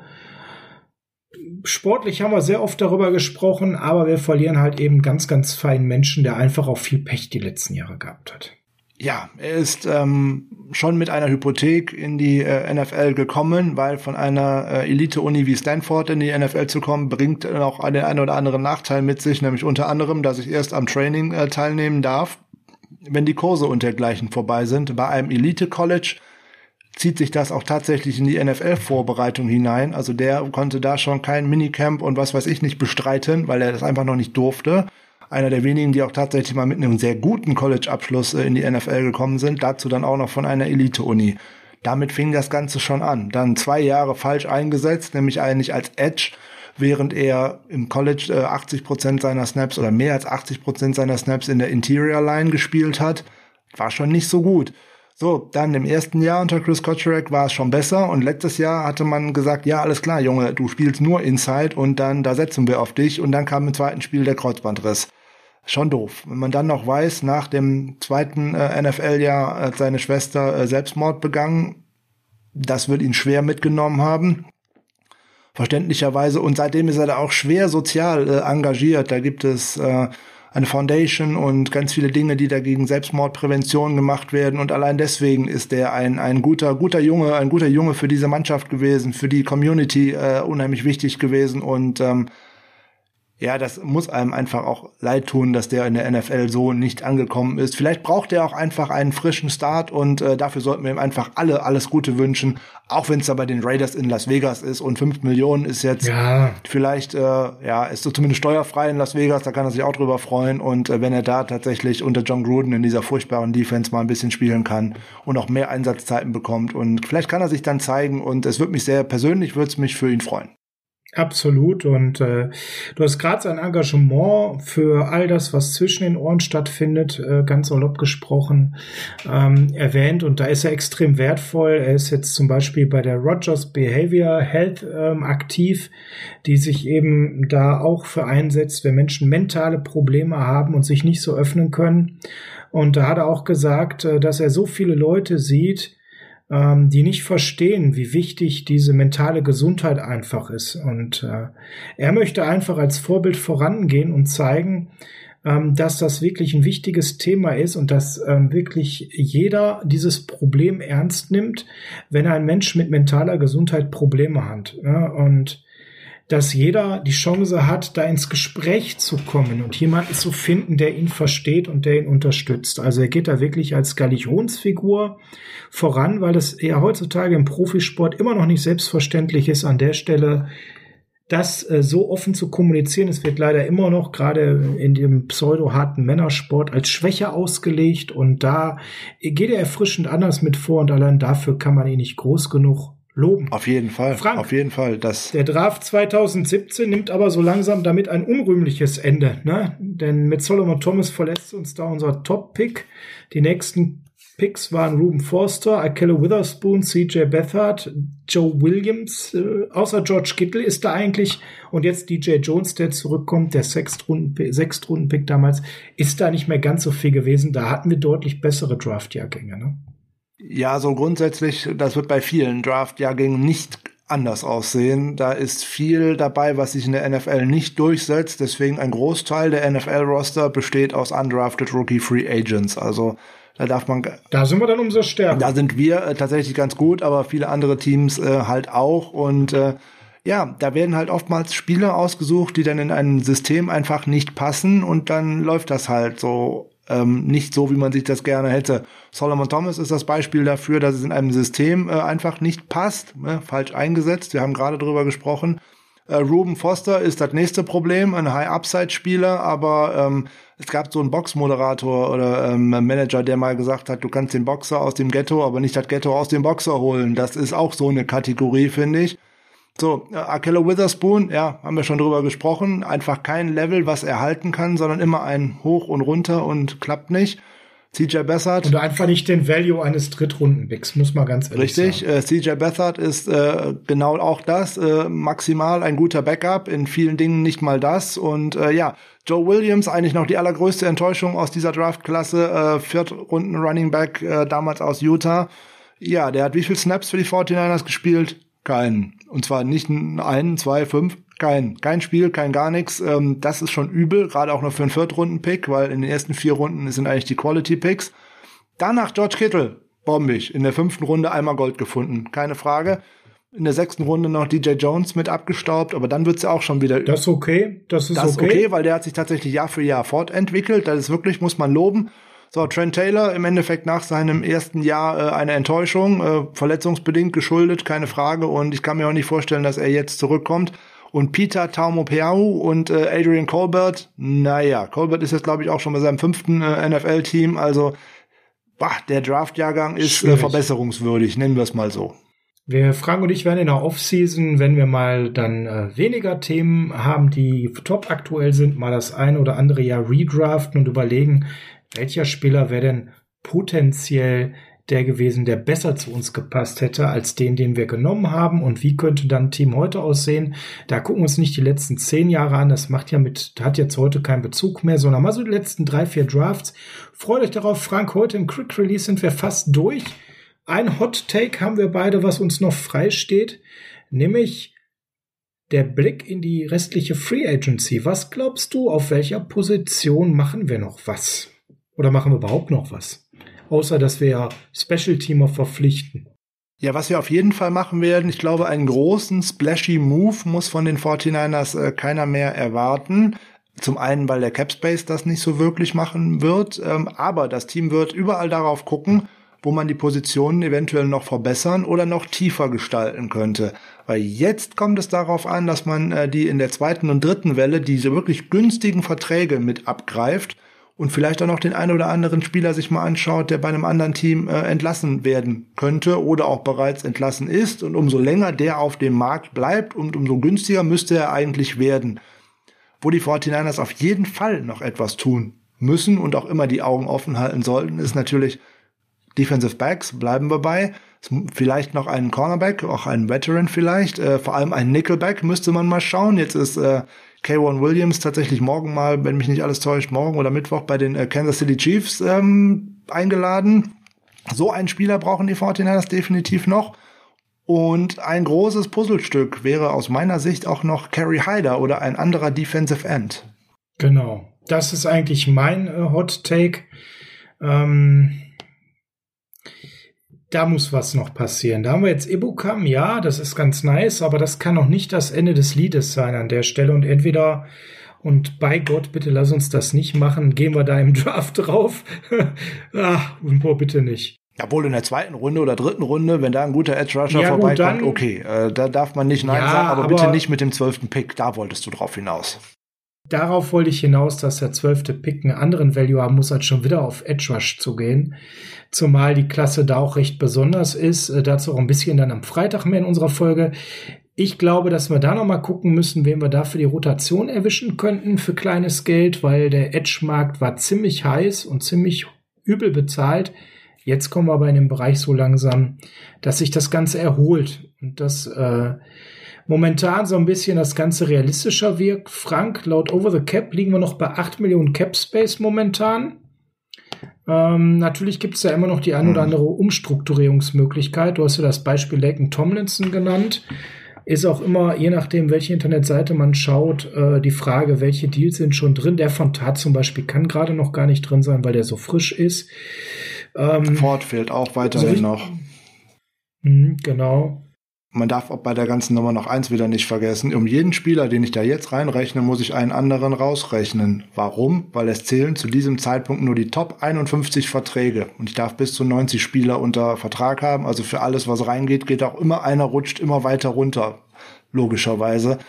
sportlich haben wir sehr oft darüber gesprochen, aber wir verlieren halt eben ganz, ganz feinen Menschen, der einfach auch viel Pech die letzten Jahre gehabt hat. Ja, er ist ähm, schon mit einer Hypothek in die äh, NFL gekommen, weil von einer äh, Elite-Uni wie Stanford in die NFL zu kommen, bringt auch den einen oder anderen Nachteil mit sich, nämlich unter anderem, dass ich erst am Training äh, teilnehmen darf, wenn die Kurse und dergleichen vorbei sind. Bei einem Elite-College zieht sich das auch tatsächlich in die NFL-Vorbereitung hinein. Also der konnte da schon kein Minicamp und was weiß ich nicht bestreiten, weil er das einfach noch nicht durfte. Einer der wenigen, die auch tatsächlich mal mit einem sehr guten College-Abschluss äh, in die NFL gekommen sind. Dazu dann auch noch von einer Elite-Uni. Damit fing das Ganze schon an. Dann zwei Jahre falsch eingesetzt, nämlich eigentlich als Edge während er im College äh, 80 Prozent seiner Snaps oder mehr als 80 Prozent seiner Snaps in der Interior Line gespielt hat. War schon nicht so gut. So, dann im ersten Jahr unter Chris Kotcherek war es schon besser und letztes Jahr hatte man gesagt, ja, alles klar, Junge, du spielst nur Inside und dann, da setzen wir auf dich und dann kam im zweiten Spiel der Kreuzbandriss. Schon doof. Wenn man dann noch weiß, nach dem zweiten äh, NFL-Jahr hat seine Schwester äh, Selbstmord begangen, das wird ihn schwer mitgenommen haben verständlicherweise. Und seitdem ist er da auch schwer sozial äh, engagiert. Da gibt es äh, eine Foundation und ganz viele Dinge, die dagegen Selbstmordprävention gemacht werden. Und allein deswegen ist er ein, ein guter, guter Junge, ein guter Junge für diese Mannschaft gewesen, für die Community äh, unheimlich wichtig gewesen. Und ähm, ja, das muss einem einfach auch leid tun, dass der in der NFL so nicht angekommen ist. Vielleicht braucht er auch einfach einen frischen Start und äh, dafür sollten wir ihm einfach alle alles Gute wünschen, auch wenn es da bei den Raiders in Las Vegas ist und fünf Millionen ist jetzt ja. vielleicht, äh, ja, ist so zumindest steuerfrei in Las Vegas, da kann er sich auch drüber freuen und äh, wenn er da tatsächlich unter John Gruden in dieser furchtbaren Defense mal ein bisschen spielen kann und auch mehr Einsatzzeiten bekommt und vielleicht kann er sich dann zeigen und es wird mich sehr persönlich, würde es mich für ihn freuen. Absolut. Und äh, du hast gerade sein Engagement für all das, was zwischen den Ohren stattfindet, äh, ganz salopp gesprochen, ähm, erwähnt. Und da ist er extrem wertvoll. Er ist jetzt zum Beispiel bei der Rogers Behavior Health ähm, aktiv, die sich eben da auch für einsetzt, wenn Menschen mentale Probleme haben und sich nicht so öffnen können. Und da hat er auch gesagt, äh, dass er so viele Leute sieht, ähm, die nicht verstehen, wie wichtig diese mentale Gesundheit einfach ist. Und äh, er möchte einfach als Vorbild vorangehen und zeigen, ähm, dass das wirklich ein wichtiges Thema ist und dass ähm, wirklich jeder dieses Problem ernst nimmt, wenn ein Mensch mit mentaler Gesundheit Probleme hat. Ja? Und dass jeder die Chance hat, da ins Gespräch zu kommen und jemanden zu finden, der ihn versteht und der ihn unterstützt. Also er geht da wirklich als Galionsfigur voran, weil es ja heutzutage im Profisport immer noch nicht selbstverständlich ist, an der Stelle das äh, so offen zu kommunizieren. Es wird leider immer noch gerade in dem pseudo-harten Männersport als Schwäche ausgelegt und da geht er erfrischend anders mit vor und allein dafür kann man ihn nicht groß genug loben. Auf jeden Fall. Frank, auf jeden Fall. Das der Draft 2017 nimmt aber so langsam damit ein unrühmliches Ende. Ne? Denn mit Solomon Thomas verlässt uns da unser Top-Pick. Die nächsten Picks waren Ruben Forster, Akella Witherspoon, CJ Bethard, Joe Williams, äh, außer George Kittle ist da eigentlich und jetzt DJ Jones, der zurückkommt, der Sechstrunden-Pick damals, ist da nicht mehr ganz so viel gewesen. Da hatten wir deutlich bessere Draft-Jahrgänge. Ne? Ja, so grundsätzlich, das wird bei vielen Draft-Jahrgängen nicht anders aussehen. Da ist viel dabei, was sich in der NFL nicht durchsetzt. Deswegen ein Großteil der NFL-Roster besteht aus undrafted Rookie Free Agents. Also da darf man. Da sind wir dann umso stärker. Da sind wir äh, tatsächlich ganz gut, aber viele andere Teams äh, halt auch. Und äh, ja, da werden halt oftmals Spieler ausgesucht, die dann in ein System einfach nicht passen und dann läuft das halt so ähm, nicht so, wie man sich das gerne hätte. Solomon Thomas ist das Beispiel dafür, dass es in einem System äh, einfach nicht passt, ne? falsch eingesetzt. Wir haben gerade drüber gesprochen. Äh, Ruben Foster ist das nächste Problem, ein High-Upside-Spieler, aber ähm, es gab so einen Boxmoderator oder ähm, Manager, der mal gesagt hat, du kannst den Boxer aus dem Ghetto, aber nicht das Ghetto aus dem Boxer holen. Das ist auch so eine Kategorie, finde ich. So, äh, Akello Witherspoon, ja, haben wir schon drüber gesprochen. Einfach kein Level, was er halten kann, sondern immer ein Hoch und runter und klappt nicht. CJ Bessert. Und einfach nicht den Value eines Drittrunden-Picks, muss man ganz ehrlich richtig, sagen. Richtig, äh, CJ Bessert ist äh, genau auch das, äh, maximal ein guter Backup, in vielen Dingen nicht mal das. Und äh, ja, Joe Williams, eigentlich noch die allergrößte Enttäuschung aus dieser Draftklasse, äh, Viertrunden Running Back, äh, damals aus Utah. Ja, der hat wie viel Snaps für die 49ers gespielt? Keinen. Und zwar nicht einen, zwei, fünf, kein, kein Spiel, kein gar nichts. Ähm, das ist schon übel, gerade auch noch für einen Viertrunden-Pick, weil in den ersten vier Runden sind eigentlich die Quality-Picks. Danach George Kittle, bombig. In der fünften Runde einmal Gold gefunden, keine Frage. In der sechsten Runde noch DJ Jones mit abgestaubt, aber dann wird's ja auch schon wieder. Das ist okay, das ist das okay. okay, weil der hat sich tatsächlich Jahr für Jahr fortentwickelt. Das ist wirklich, muss man loben. So, Trent Taylor im Endeffekt nach seinem ersten Jahr äh, eine Enttäuschung, äh, verletzungsbedingt geschuldet, keine Frage. Und ich kann mir auch nicht vorstellen, dass er jetzt zurückkommt. Und Peter Taumopeau und äh, Adrian Colbert, naja, Colbert ist jetzt, glaube ich, auch schon bei seinem fünften äh, NFL-Team. Also, bah, der Draftjahrgang ist äh, verbesserungswürdig, nennen wir es mal so. Wir fragen und ich werden in der Offseason, wenn wir mal dann äh, weniger Themen haben, die top aktuell sind, mal das ein oder andere Jahr redraften und überlegen, welcher Spieler wäre denn potenziell der gewesen, der besser zu uns gepasst hätte als den, den wir genommen haben und wie könnte dann Team heute aussehen. Da gucken wir uns nicht die letzten zehn Jahre an, das macht ja mit, hat jetzt heute keinen Bezug mehr, sondern mal so die letzten drei, vier Drafts. Freut euch darauf, Frank, heute im Quick Release sind wir fast durch. Ein Hot Take haben wir beide, was uns noch frei steht, nämlich der Blick in die restliche Free Agency. Was glaubst du, auf welcher Position machen wir noch was? Oder machen wir überhaupt noch was? außer dass wir Special Teamer verpflichten. Ja, was wir auf jeden Fall machen werden, ich glaube, einen großen splashy Move muss von den 49ers äh, keiner mehr erwarten. Zum einen, weil der Cap Space das nicht so wirklich machen wird, ähm, aber das Team wird überall darauf gucken, wo man die Positionen eventuell noch verbessern oder noch tiefer gestalten könnte. Weil jetzt kommt es darauf an, dass man äh, die in der zweiten und dritten Welle diese wirklich günstigen Verträge mit abgreift und vielleicht auch noch den einen oder anderen Spieler sich mal anschaut, der bei einem anderen Team äh, entlassen werden könnte oder auch bereits entlassen ist. Und umso länger der auf dem Markt bleibt und umso günstiger müsste er eigentlich werden. Wo die 49ers auf jeden Fall noch etwas tun müssen und auch immer die Augen offen halten sollten, ist natürlich Defensive Backs, bleiben wir bei. Vielleicht noch einen Cornerback, auch einen Veteran vielleicht. Äh, vor allem einen Nickelback müsste man mal schauen. Jetzt ist äh, K1 Williams tatsächlich morgen mal, wenn mich nicht alles täuscht, morgen oder Mittwoch bei den äh, Kansas City Chiefs ähm, eingeladen. So einen Spieler brauchen die 49ers definitiv noch. Und ein großes Puzzlestück wäre aus meiner Sicht auch noch Kerry Hyder oder ein anderer Defensive End. Genau. Das ist eigentlich mein äh, Hot Take. Ähm da muss was noch passieren. Da haben wir jetzt Ibukam, ja, das ist ganz nice, aber das kann noch nicht das Ende des Liedes sein an der Stelle. Und entweder, und bei Gott, bitte lass uns das nicht machen, gehen wir da im Draft drauf. Ach, boah, bitte nicht. Ja, wohl in der zweiten Runde oder dritten Runde, wenn da ein guter Edge Rusher ja, vorbeikommt, okay, äh, da darf man nicht Nein ja, sagen, aber, aber bitte nicht mit dem zwölften Pick, da wolltest du drauf hinaus. Darauf wollte ich hinaus, dass der zwölfte Pick einen anderen Value haben muss, als schon wieder auf Edge Rush zu gehen. Zumal die Klasse da auch recht besonders ist. Äh, dazu auch ein bisschen dann am Freitag mehr in unserer Folge. Ich glaube, dass wir da noch mal gucken müssen, wen wir da für die Rotation erwischen könnten für kleines Geld, weil der Edge-Markt war ziemlich heiß und ziemlich übel bezahlt. Jetzt kommen wir aber in den Bereich so langsam, dass sich das Ganze erholt und dass äh, momentan so ein bisschen das Ganze realistischer wirkt. Frank, laut Over the Cap liegen wir noch bei 8 Millionen Cap Space momentan. Ähm, natürlich gibt es da immer noch die ein oder mhm. andere Umstrukturierungsmöglichkeit. Du hast ja das Beispiel Laken Tomlinson genannt. Ist auch immer, je nachdem, welche Internetseite man schaut, äh, die Frage, welche Deals sind schon drin. Der von Tat zum Beispiel kann gerade noch gar nicht drin sein, weil der so frisch ist. Ähm, Ford fehlt auch weiterhin so noch. Mh, genau. Man darf auch bei der ganzen Nummer noch eins wieder nicht vergessen. Um jeden Spieler, den ich da jetzt reinrechne, muss ich einen anderen rausrechnen. Warum? Weil es zählen zu diesem Zeitpunkt nur die Top 51 Verträge. Und ich darf bis zu 90 Spieler unter Vertrag haben. Also für alles, was reingeht, geht auch immer einer rutscht immer weiter runter. Logischerweise.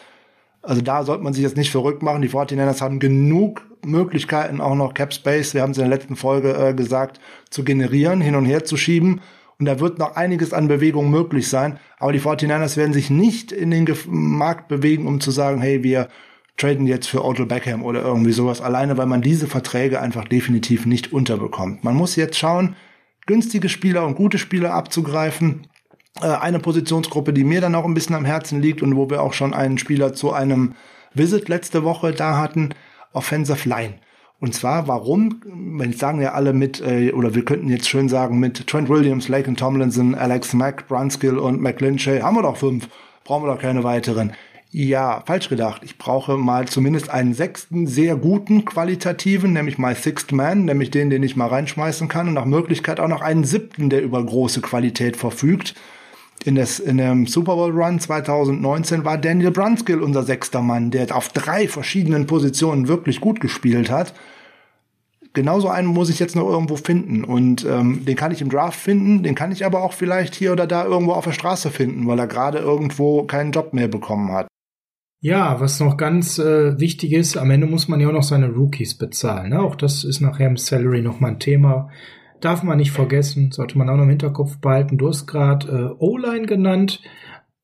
Also da sollte man sich jetzt nicht verrückt machen. Die 49ers haben genug Möglichkeiten, auch noch Cap Space, wir haben es in der letzten Folge äh, gesagt, zu generieren, hin und her zu schieben. Und da wird noch einiges an Bewegung möglich sein. Aber die 49ers werden sich nicht in den Markt bewegen, um zu sagen, hey, wir traden jetzt für Odell Beckham oder irgendwie sowas. Alleine, weil man diese Verträge einfach definitiv nicht unterbekommt. Man muss jetzt schauen, günstige Spieler und gute Spieler abzugreifen. Äh, eine Positionsgruppe, die mir dann auch ein bisschen am Herzen liegt und wo wir auch schon einen Spieler zu einem Visit letzte Woche da hatten, Offensive Line. Und zwar, warum, wenn ich sagen ja alle mit, äh, oder wir könnten jetzt schön sagen, mit Trent Williams, Laken Tomlinson, Alex Mack, Brunskill und McLinchay haben wir doch fünf, brauchen wir doch keine weiteren. Ja, falsch gedacht. Ich brauche mal zumindest einen sechsten sehr guten qualitativen, nämlich mal Sixth Man, nämlich den, den ich mal reinschmeißen kann und nach Möglichkeit auch noch einen siebten, der über große Qualität verfügt. In, des, in dem Super Bowl Run 2019 war Daniel Brunskill unser sechster Mann, der auf drei verschiedenen Positionen wirklich gut gespielt hat. Genauso einen muss ich jetzt noch irgendwo finden. Und ähm, den kann ich im Draft finden, den kann ich aber auch vielleicht hier oder da irgendwo auf der Straße finden, weil er gerade irgendwo keinen Job mehr bekommen hat. Ja, was noch ganz äh, wichtig ist, am Ende muss man ja auch noch seine Rookies bezahlen. Ne? Auch das ist nachher im Salary nochmal ein Thema darf man nicht vergessen, sollte man auch noch im Hinterkopf behalten. Du hast gerade äh, O-Line genannt.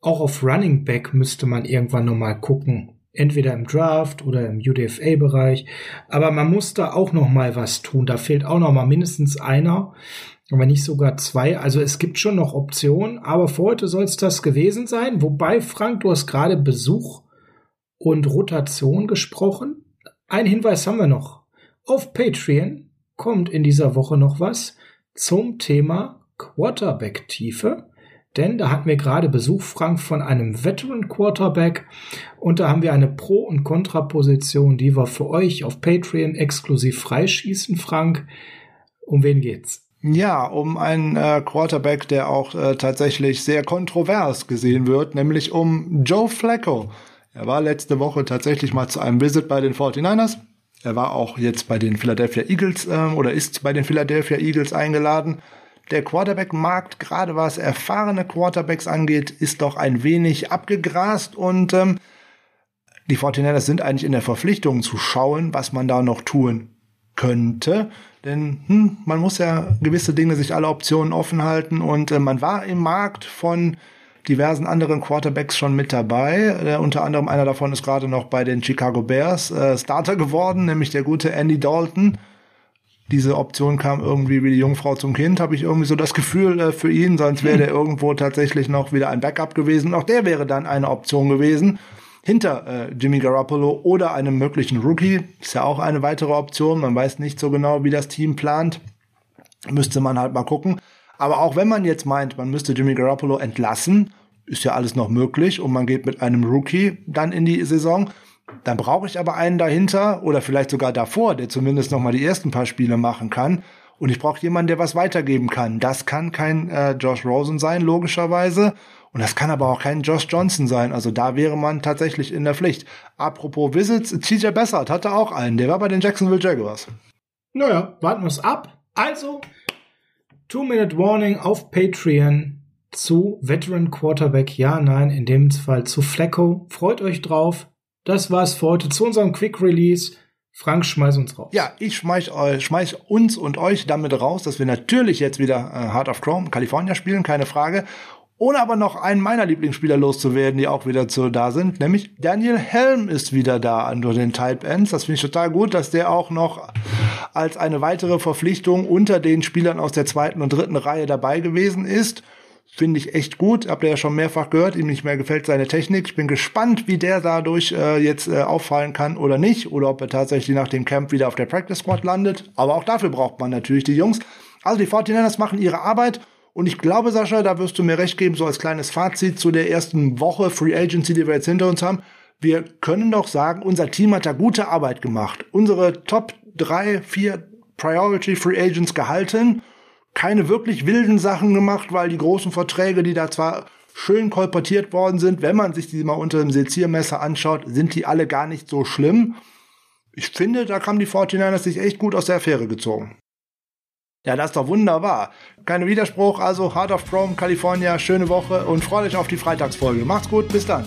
Auch auf Running Back müsste man irgendwann nochmal gucken. Entweder im Draft oder im UDFA-Bereich. Aber man muss da auch noch mal was tun. Da fehlt auch noch mal mindestens einer, aber nicht sogar zwei. Also es gibt schon noch Optionen. Aber für heute soll es das gewesen sein. Wobei, Frank, du hast gerade Besuch und Rotation gesprochen. Ein Hinweis haben wir noch. Auf Patreon kommt in dieser Woche noch was zum Thema Quarterback-Tiefe. Denn da hatten wir gerade Besuch, Frank, von einem Veteran Quarterback. Und da haben wir eine Pro- und Kontraposition, die wir für euch auf Patreon exklusiv freischießen, Frank. Um wen geht's? Ja, um einen äh, Quarterback, der auch äh, tatsächlich sehr kontrovers gesehen wird, nämlich um Joe Flacco. Er war letzte Woche tatsächlich mal zu einem Visit bei den 49ers. Er war auch jetzt bei den Philadelphia Eagles äh, oder ist bei den Philadelphia Eagles eingeladen. Der Quarterback-Markt, gerade was erfahrene Quarterbacks angeht, ist doch ein wenig abgegrast und ähm, die 49ers sind eigentlich in der Verpflichtung zu schauen, was man da noch tun könnte. Denn hm, man muss ja gewisse Dinge sich alle Optionen offen halten und äh, man war im Markt von diversen anderen Quarterbacks schon mit dabei. Äh, unter anderem einer davon ist gerade noch bei den Chicago Bears äh, Starter geworden, nämlich der gute Andy Dalton diese Option kam irgendwie wie die Jungfrau zum Kind, habe ich irgendwie so das Gefühl äh, für ihn, sonst wäre der irgendwo tatsächlich noch wieder ein Backup gewesen. Auch der wäre dann eine Option gewesen hinter äh, Jimmy Garoppolo oder einem möglichen Rookie. Ist ja auch eine weitere Option. Man weiß nicht so genau, wie das Team plant. Müsste man halt mal gucken. Aber auch wenn man jetzt meint, man müsste Jimmy Garoppolo entlassen, ist ja alles noch möglich und man geht mit einem Rookie dann in die Saison, dann brauche ich aber einen dahinter oder vielleicht sogar davor, der zumindest noch mal die ersten paar Spiele machen kann. Und ich brauche jemanden, der was weitergeben kann. Das kann kein äh, Josh Rosen sein, logischerweise. Und das kann aber auch kein Josh Johnson sein. Also da wäre man tatsächlich in der Pflicht. Apropos Visits, TJ Bessert hatte auch einen. Der war bei den Jacksonville Jaguars. Naja, warten wir es ab. Also, Two-Minute-Warning auf Patreon zu Veteran Quarterback. Ja, nein, in dem Fall zu Flecko. Freut euch drauf. Das war's für heute zu unserem Quick Release. Frank, schmeiß uns raus. Ja, ich schmeiß, äh, schmeiß uns und euch damit raus, dass wir natürlich jetzt wieder äh, Heart of Chrome, California spielen, keine Frage. Ohne aber noch einen meiner Lieblingsspieler loszuwerden, die auch wieder zu da sind, nämlich Daniel Helm ist wieder da unter den Type Ends. Das finde ich total gut, dass der auch noch als eine weitere Verpflichtung unter den Spielern aus der zweiten und dritten Reihe dabei gewesen ist. Finde ich echt gut. Habt ihr ja schon mehrfach gehört. Ihm nicht mehr gefällt seine Technik. Ich bin gespannt, wie der dadurch äh, jetzt äh, auffallen kann oder nicht. Oder ob er tatsächlich nach dem Camp wieder auf der Practice Squad landet. Aber auch dafür braucht man natürlich die Jungs. Also die 49ers machen ihre Arbeit. Und ich glaube, Sascha, da wirst du mir recht geben, so als kleines Fazit zu der ersten Woche Free Agency, die wir jetzt hinter uns haben. Wir können doch sagen, unser Team hat da gute Arbeit gemacht. Unsere Top drei, vier Priority Free Agents gehalten keine wirklich wilden Sachen gemacht, weil die großen Verträge, die da zwar schön kolportiert worden sind, wenn man sich die mal unter dem Seziermesser anschaut, sind die alle gar nicht so schlimm. Ich finde, da haben die 49ers sich echt gut aus der Affäre gezogen. Ja, das ist doch wunderbar. Keine Widerspruch, also Heart of Chrome, California, schöne Woche und freut euch auf die Freitagsfolge. Macht's gut, bis dann.